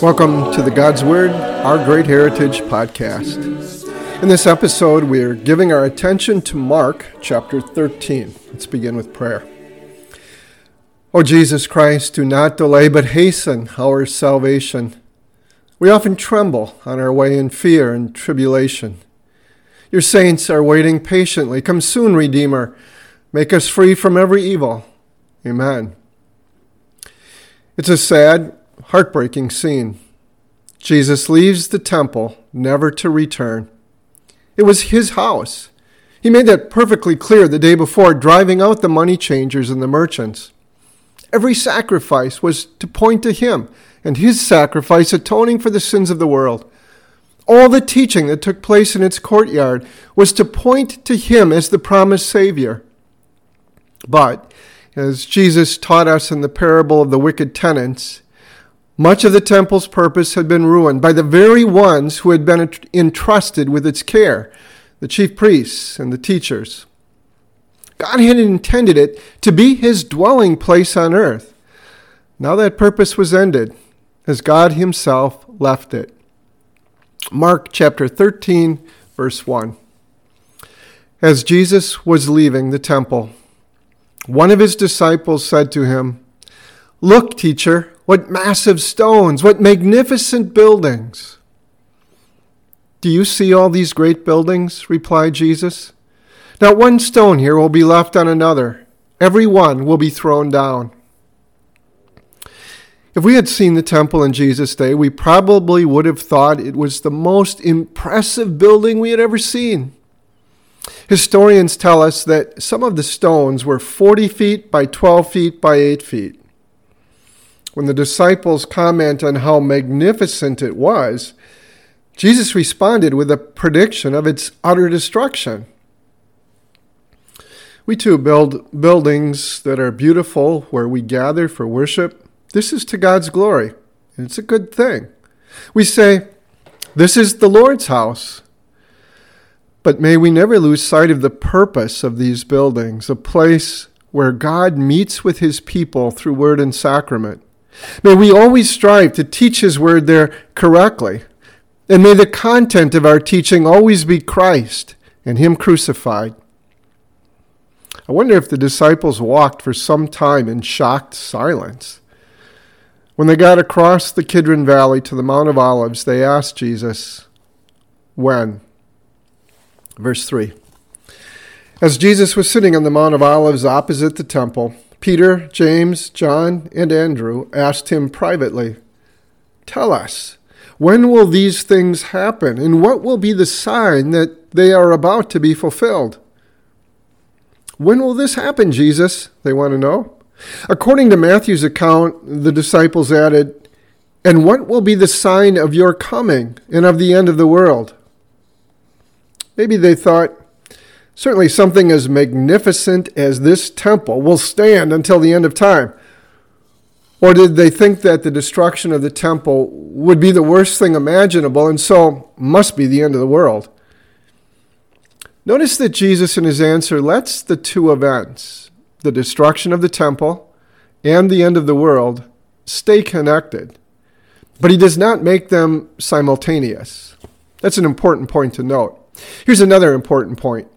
Welcome to the God's Word, Our Great Heritage podcast. In this episode, we're giving our attention to Mark chapter 13. Let's begin with prayer. O Jesus Christ, do not delay but hasten our salvation. We often tremble on our way in fear and tribulation. Your saints are waiting patiently. Come soon, Redeemer. Make us free from every evil. Amen. It's a sad heartbreaking scene. Jesus leaves the temple, never to return. It was his house. He made that perfectly clear the day before, driving out the money changers and the merchants. Every sacrifice was to point to him and his sacrifice atoning for the sins of the world. All the teaching that took place in its courtyard was to point to him as the promised Savior. But, as Jesus taught us in the parable of the wicked tenants, much of the temple's purpose had been ruined by the very ones who had been entrusted with its care the chief priests and the teachers. God had intended it to be his dwelling place on earth. Now that purpose was ended as God himself left it. Mark chapter 13, verse 1. As Jesus was leaving the temple, one of his disciples said to him, Look, teacher, what massive stones! What magnificent buildings! Do you see all these great buildings? replied Jesus. Not one stone here will be left on another. Every one will be thrown down. If we had seen the temple in Jesus' day, we probably would have thought it was the most impressive building we had ever seen. Historians tell us that some of the stones were 40 feet by 12 feet by 8 feet. When the disciples comment on how magnificent it was, Jesus responded with a prediction of its utter destruction. We too build buildings that are beautiful where we gather for worship. This is to God's glory, and it's a good thing. We say, This is the Lord's house. But may we never lose sight of the purpose of these buildings, a place where God meets with his people through word and sacrament. May we always strive to teach His Word there correctly. And may the content of our teaching always be Christ and Him crucified. I wonder if the disciples walked for some time in shocked silence. When they got across the Kidron Valley to the Mount of Olives, they asked Jesus, When? Verse 3. As Jesus was sitting on the Mount of Olives opposite the temple, Peter, James, John, and Andrew asked him privately, Tell us, when will these things happen, and what will be the sign that they are about to be fulfilled? When will this happen, Jesus? They want to know. According to Matthew's account, the disciples added, And what will be the sign of your coming and of the end of the world? Maybe they thought, Certainly, something as magnificent as this temple will stand until the end of time. Or did they think that the destruction of the temple would be the worst thing imaginable and so must be the end of the world? Notice that Jesus, in his answer, lets the two events, the destruction of the temple and the end of the world, stay connected. But he does not make them simultaneous. That's an important point to note. Here's another important point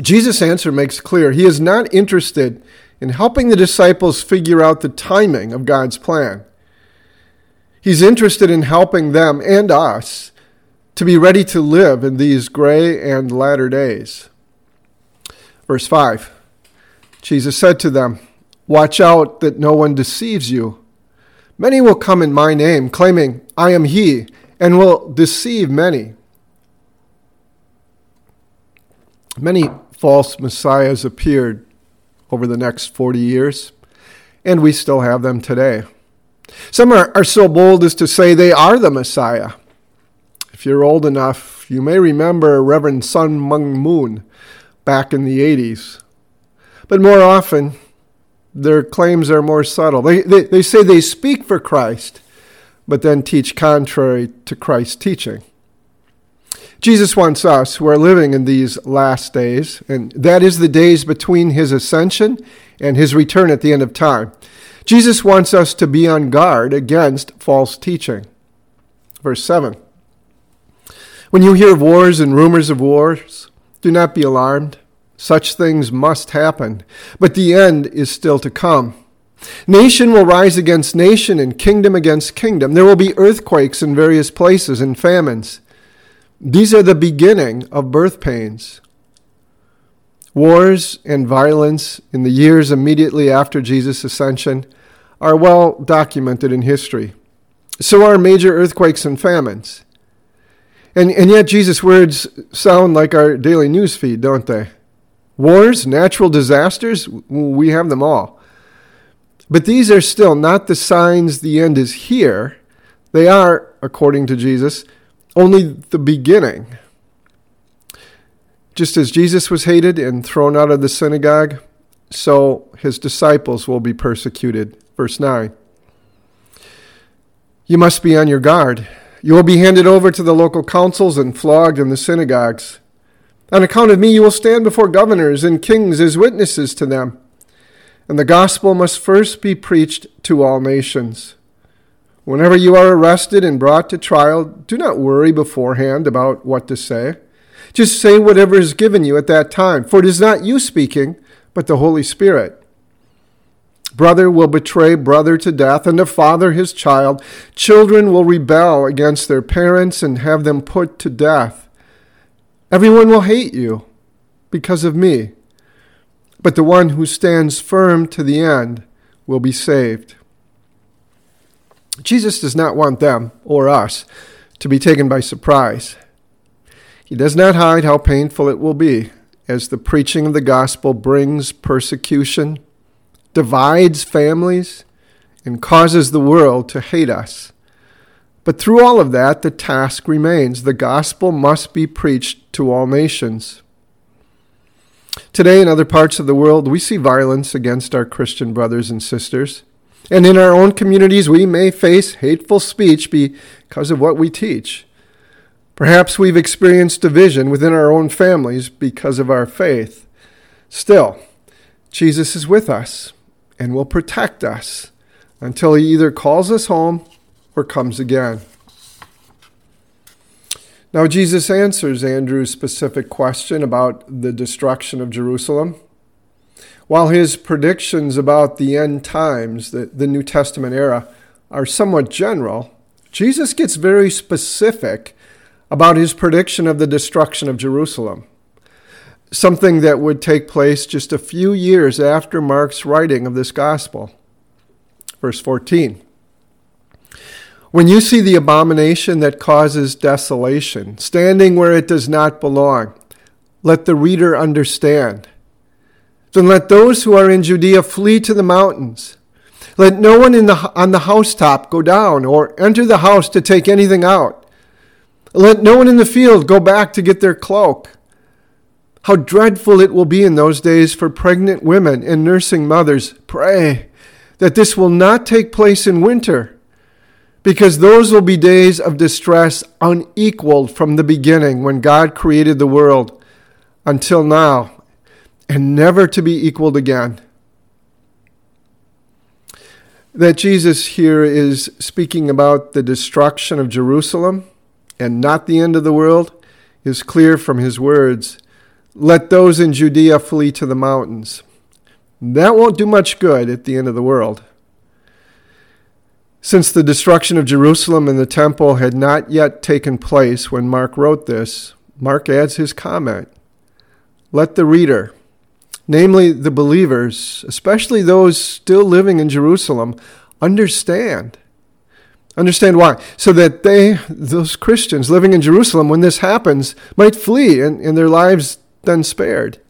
Jesus' answer makes clear he is not interested in helping the disciples figure out the timing of God's plan. He's interested in helping them and us to be ready to live in these gray and latter days. Verse 5 Jesus said to them, Watch out that no one deceives you. Many will come in my name, claiming, I am he, and will deceive many. Many false messiahs appeared over the next 40 years, and we still have them today. Some are, are so bold as to say they are the Messiah. If you're old enough, you may remember Reverend Sun Myung Moon back in the 80s. But more often, their claims are more subtle. They, they, they say they speak for Christ, but then teach contrary to Christ's teaching. Jesus wants us who are living in these last days, and that is the days between his ascension and his return at the end of time. Jesus wants us to be on guard against false teaching. Verse 7 When you hear of wars and rumors of wars, do not be alarmed. Such things must happen, but the end is still to come. Nation will rise against nation and kingdom against kingdom. There will be earthquakes in various places and famines. These are the beginning of birth pains. Wars and violence in the years immediately after Jesus' ascension are well documented in history. So are major earthquakes and famines. And, and yet, Jesus' words sound like our daily news feed, don't they? Wars, natural disasters, we have them all. But these are still not the signs the end is here. They are, according to Jesus, only the beginning. Just as Jesus was hated and thrown out of the synagogue, so his disciples will be persecuted. Verse 9. You must be on your guard. You will be handed over to the local councils and flogged in the synagogues. On account of me, you will stand before governors and kings as witnesses to them. And the gospel must first be preached to all nations. Whenever you are arrested and brought to trial, do not worry beforehand about what to say. Just say whatever is given you at that time, for it is not you speaking, but the Holy Spirit. Brother will betray brother to death, and the father his child. Children will rebel against their parents and have them put to death. Everyone will hate you because of me, but the one who stands firm to the end will be saved. Jesus does not want them or us to be taken by surprise. He does not hide how painful it will be as the preaching of the gospel brings persecution, divides families, and causes the world to hate us. But through all of that, the task remains. The gospel must be preached to all nations. Today, in other parts of the world, we see violence against our Christian brothers and sisters. And in our own communities, we may face hateful speech because of what we teach. Perhaps we've experienced division within our own families because of our faith. Still, Jesus is with us and will protect us until he either calls us home or comes again. Now, Jesus answers Andrew's specific question about the destruction of Jerusalem. While his predictions about the end times, the, the New Testament era, are somewhat general, Jesus gets very specific about his prediction of the destruction of Jerusalem, something that would take place just a few years after Mark's writing of this gospel. Verse 14. When you see the abomination that causes desolation, standing where it does not belong, let the reader understand. Then let those who are in Judea flee to the mountains. Let no one in the, on the housetop go down or enter the house to take anything out. Let no one in the field go back to get their cloak. How dreadful it will be in those days for pregnant women and nursing mothers. Pray that this will not take place in winter, because those will be days of distress unequaled from the beginning when God created the world until now and never to be equaled again. That Jesus here is speaking about the destruction of Jerusalem and not the end of the world is clear from his words. Let those in Judea flee to the mountains. That won't do much good at the end of the world. Since the destruction of Jerusalem and the temple had not yet taken place when Mark wrote this, Mark adds his comment. Let the reader, namely the believers, especially those still living in Jerusalem, understand. Understand why. So that they, those Christians living in Jerusalem, when this happens, might flee and, and their lives then spared.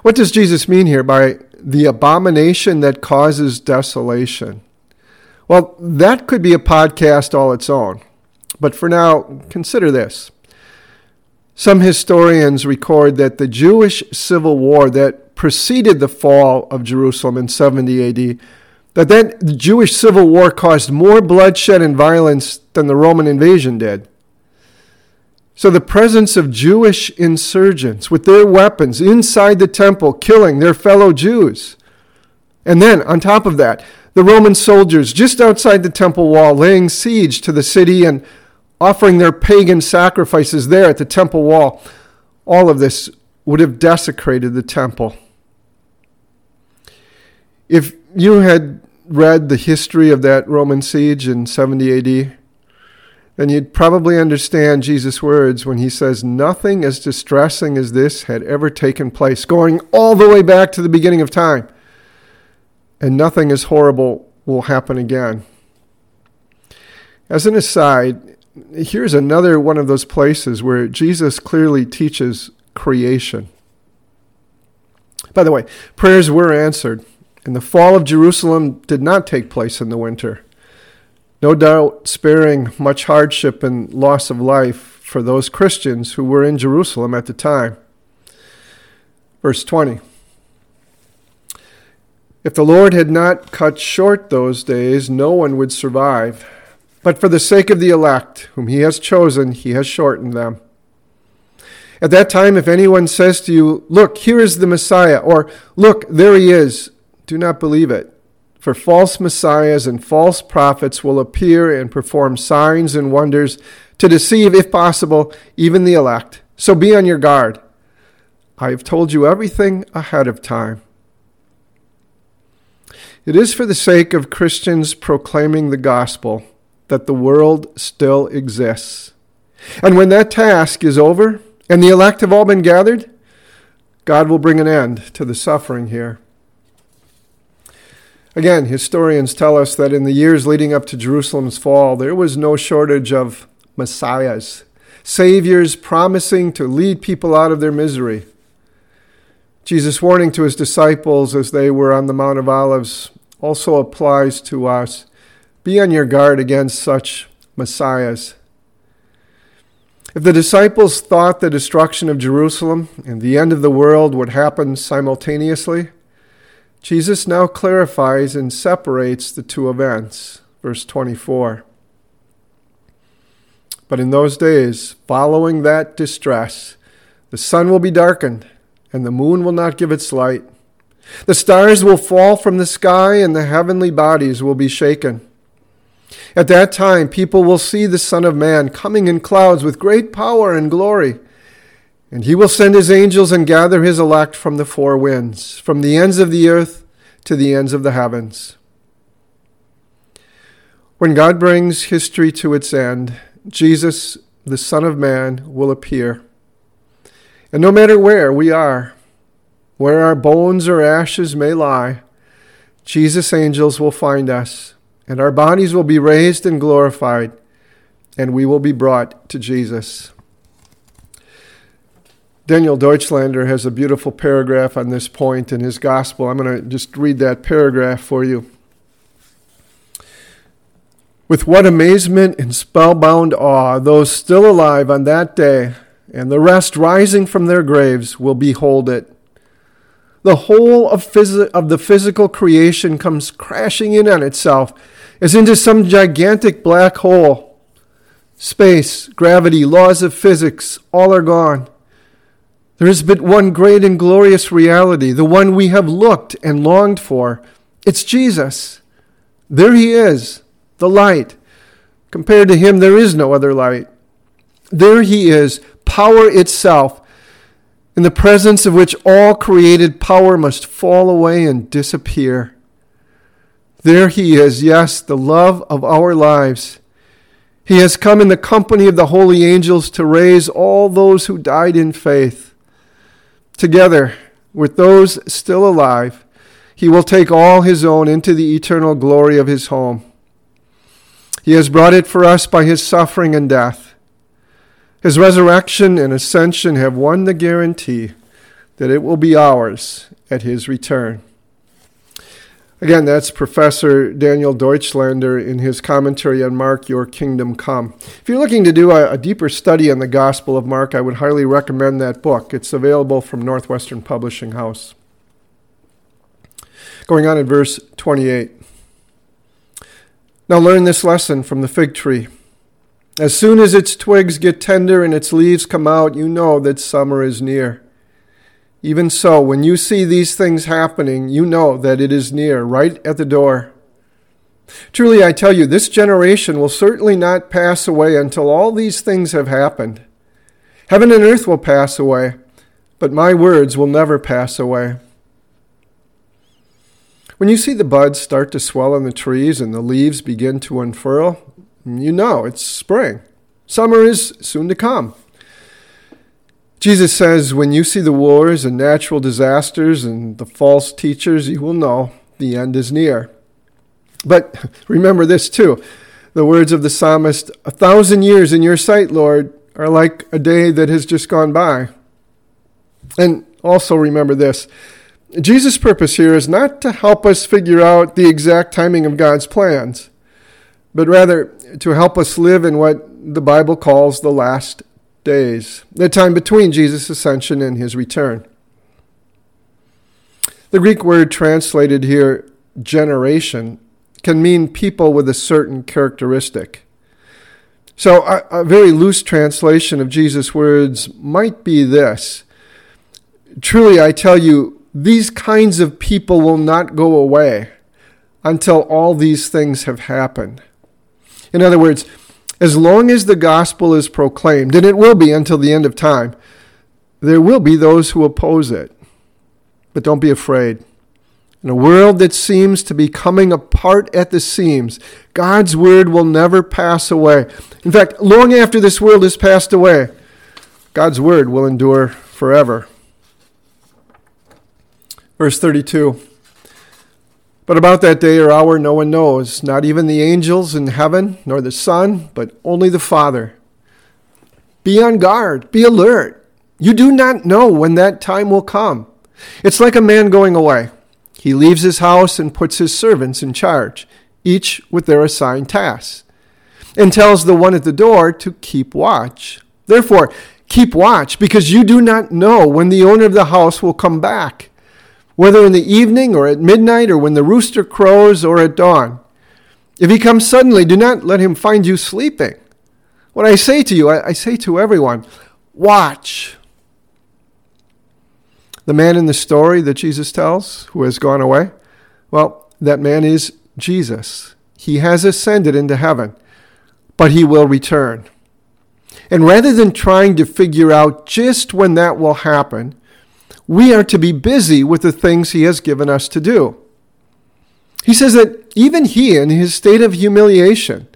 What does Jesus mean here by the abomination that causes desolation? Well, that could be a podcast all its own. But for now, consider this. Some historians record that the Jewish civil war that preceded the fall of Jerusalem in 70 AD, that that the Jewish civil war caused more bloodshed and violence than the Roman invasion did. So the presence of Jewish insurgents with their weapons inside the temple, killing their fellow Jews. And then, on top of that, the Roman soldiers just outside the temple wall laying siege to the city and offering their pagan sacrifices there at the temple wall. All of this would have desecrated the temple. If you had read the history of that Roman siege in 70 AD, then you'd probably understand Jesus' words when he says, Nothing as distressing as this had ever taken place, going all the way back to the beginning of time. And nothing as horrible will happen again. As an aside, here's another one of those places where Jesus clearly teaches creation. By the way, prayers were answered, and the fall of Jerusalem did not take place in the winter. No doubt sparing much hardship and loss of life for those Christians who were in Jerusalem at the time. Verse 20. If the Lord had not cut short those days, no one would survive. But for the sake of the elect, whom he has chosen, he has shortened them. At that time, if anyone says to you, Look, here is the Messiah, or Look, there he is, do not believe it. For false messiahs and false prophets will appear and perform signs and wonders to deceive, if possible, even the elect. So be on your guard. I have told you everything ahead of time. It is for the sake of Christians proclaiming the gospel that the world still exists. And when that task is over and the elect have all been gathered, God will bring an end to the suffering here. Again, historians tell us that in the years leading up to Jerusalem's fall, there was no shortage of messiahs, saviors promising to lead people out of their misery. Jesus' warning to his disciples as they were on the Mount of Olives also applies to us. Be on your guard against such messiahs. If the disciples thought the destruction of Jerusalem and the end of the world would happen simultaneously, Jesus now clarifies and separates the two events. Verse 24. But in those days, following that distress, the sun will be darkened, and the moon will not give its light. The stars will fall from the sky, and the heavenly bodies will be shaken. At that time, people will see the Son of Man coming in clouds with great power and glory. And he will send his angels and gather his elect from the four winds, from the ends of the earth to the ends of the heavens. When God brings history to its end, Jesus, the Son of Man, will appear. And no matter where we are, where our bones or ashes may lie, Jesus' angels will find us, and our bodies will be raised and glorified, and we will be brought to Jesus. Daniel Deutschlander has a beautiful paragraph on this point in his gospel. I'm going to just read that paragraph for you. With what amazement and spellbound awe those still alive on that day and the rest rising from their graves will behold it. The whole of, phys- of the physical creation comes crashing in on itself as into some gigantic black hole. Space, gravity, laws of physics, all are gone. There is but one great and glorious reality, the one we have looked and longed for. It's Jesus. There he is, the light. Compared to him, there is no other light. There he is, power itself, in the presence of which all created power must fall away and disappear. There he is, yes, the love of our lives. He has come in the company of the holy angels to raise all those who died in faith. Together with those still alive, he will take all his own into the eternal glory of his home. He has brought it for us by his suffering and death. His resurrection and ascension have won the guarantee that it will be ours at his return. Again, that's Professor Daniel Deutschlander in his commentary on Mark, Your Kingdom Come. If you're looking to do a, a, deeper study on the Gospel of Mark, I would highly recommend that book. It's available from Northwestern Publishing House. Going on in verse 28. Now learn this lesson from the fig tree. As soon as its twigs get tender and its leaves come out, you know that summer is near. Even so, when you see these things happening, you know that it is near, right at the door. Truly, I tell you, this generation will certainly not pass away until all these things have happened. Heaven and earth will pass away, but my words will never pass away. When you see the buds start to swell on the trees and the leaves begin to unfurl, you know it's spring. Summer is soon to come. Jesus says, when you see the wars and natural disasters and the false teachers, you will know the end is near. But remember this too the words of the psalmist A thousand years in your sight, Lord, are like a day that has just gone by. And also remember this Jesus' purpose here is not to help us figure out the exact timing of God's plans but rather to help us live in what the Bible calls the last days, the time between Jesus' ascension and his return. The Greek word translated here, generation, can mean people with a certain characteristic. So, a, a very loose translation of Jesus' words might be this Truly, I tell you, these kinds of people will not go away until all these things have happened. In other words, as long as the gospel is proclaimed, and it will be until the end of time, there will be those who oppose it. But don't be afraid. In a world that seems to be coming apart at the seams, God's word will never pass away. In fact, long after this world has passed away, God's word will endure forever. Verse 32 but about that day or hour no one knows, not even the angels in heaven, nor the Son, but only the Father. Be on guard, be alert. You do not know when that time will come. It's like a man going away. He leaves his house and puts his servants in charge, each with their assigned tasks, and tells the one at the door to keep watch. Therefore, keep watch, because you do not know when the owner of the house will come back whether in the evening or at midnight or when the rooster crows or at dawn. If he comes suddenly, do not let him find you sleeping. What I say to you, I, I say to everyone watch. The man in the story that Jesus tells who has gone away, well, that man is Jesus. He has ascended into heaven, but he will return. And rather than trying to figure out just when that will happen, we are to be busy with the things he has given us to do. He says that even he, in his state of humiliation,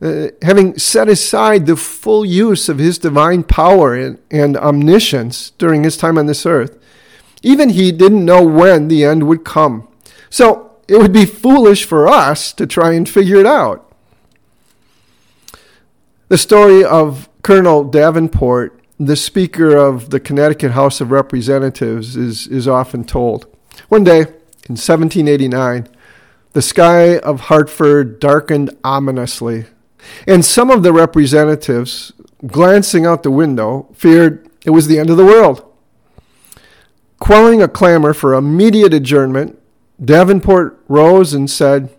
uh, having set aside the full use of his divine power and, and omniscience during his time on this earth, even he didn't know when the end would come. So it would be foolish for us to try and figure it out. The story of Colonel Davenport the Speaker of the Connecticut House of Representatives is, is often told. One day, in 1789, the sky of Hartford darkened ominously, and some of the representatives, glancing out the window, feared it was the end of the world. Quelling a clamor for immediate adjournment, Davenport rose and said,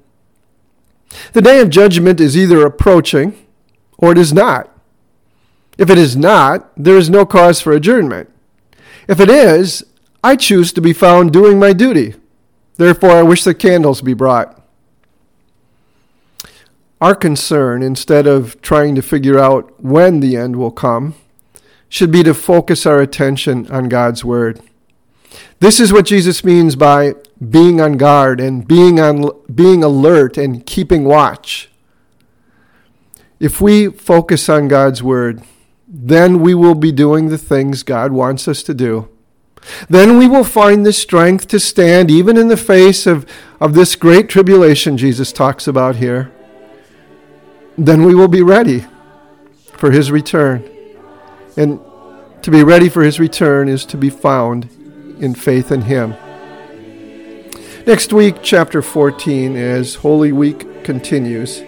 The day of judgment is either approaching or it is not. If it is not, there is no cause for adjournment. If it is, I choose to be found doing my duty. Therefore, I wish the candles be brought. Our concern, instead of trying to figure out when the end will come, should be to focus our attention on God's Word. This is what Jesus means by being on guard and being, on, being alert and keeping watch. If we focus on God's Word, then we will be doing the things God wants us to do. Then we will find the strength to stand even in the face of, of this great tribulation Jesus talks about here. Then we will be ready for his return. And to be ready for his return is to be found in faith in him. Next week, chapter 14, as Holy Week continues.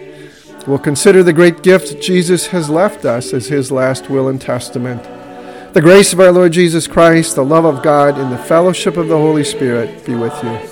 We'll consider the great gift Jesus has left us as his last will and testament. The grace of our Lord Jesus Christ, the love of God, and the fellowship of the Holy Spirit be with you.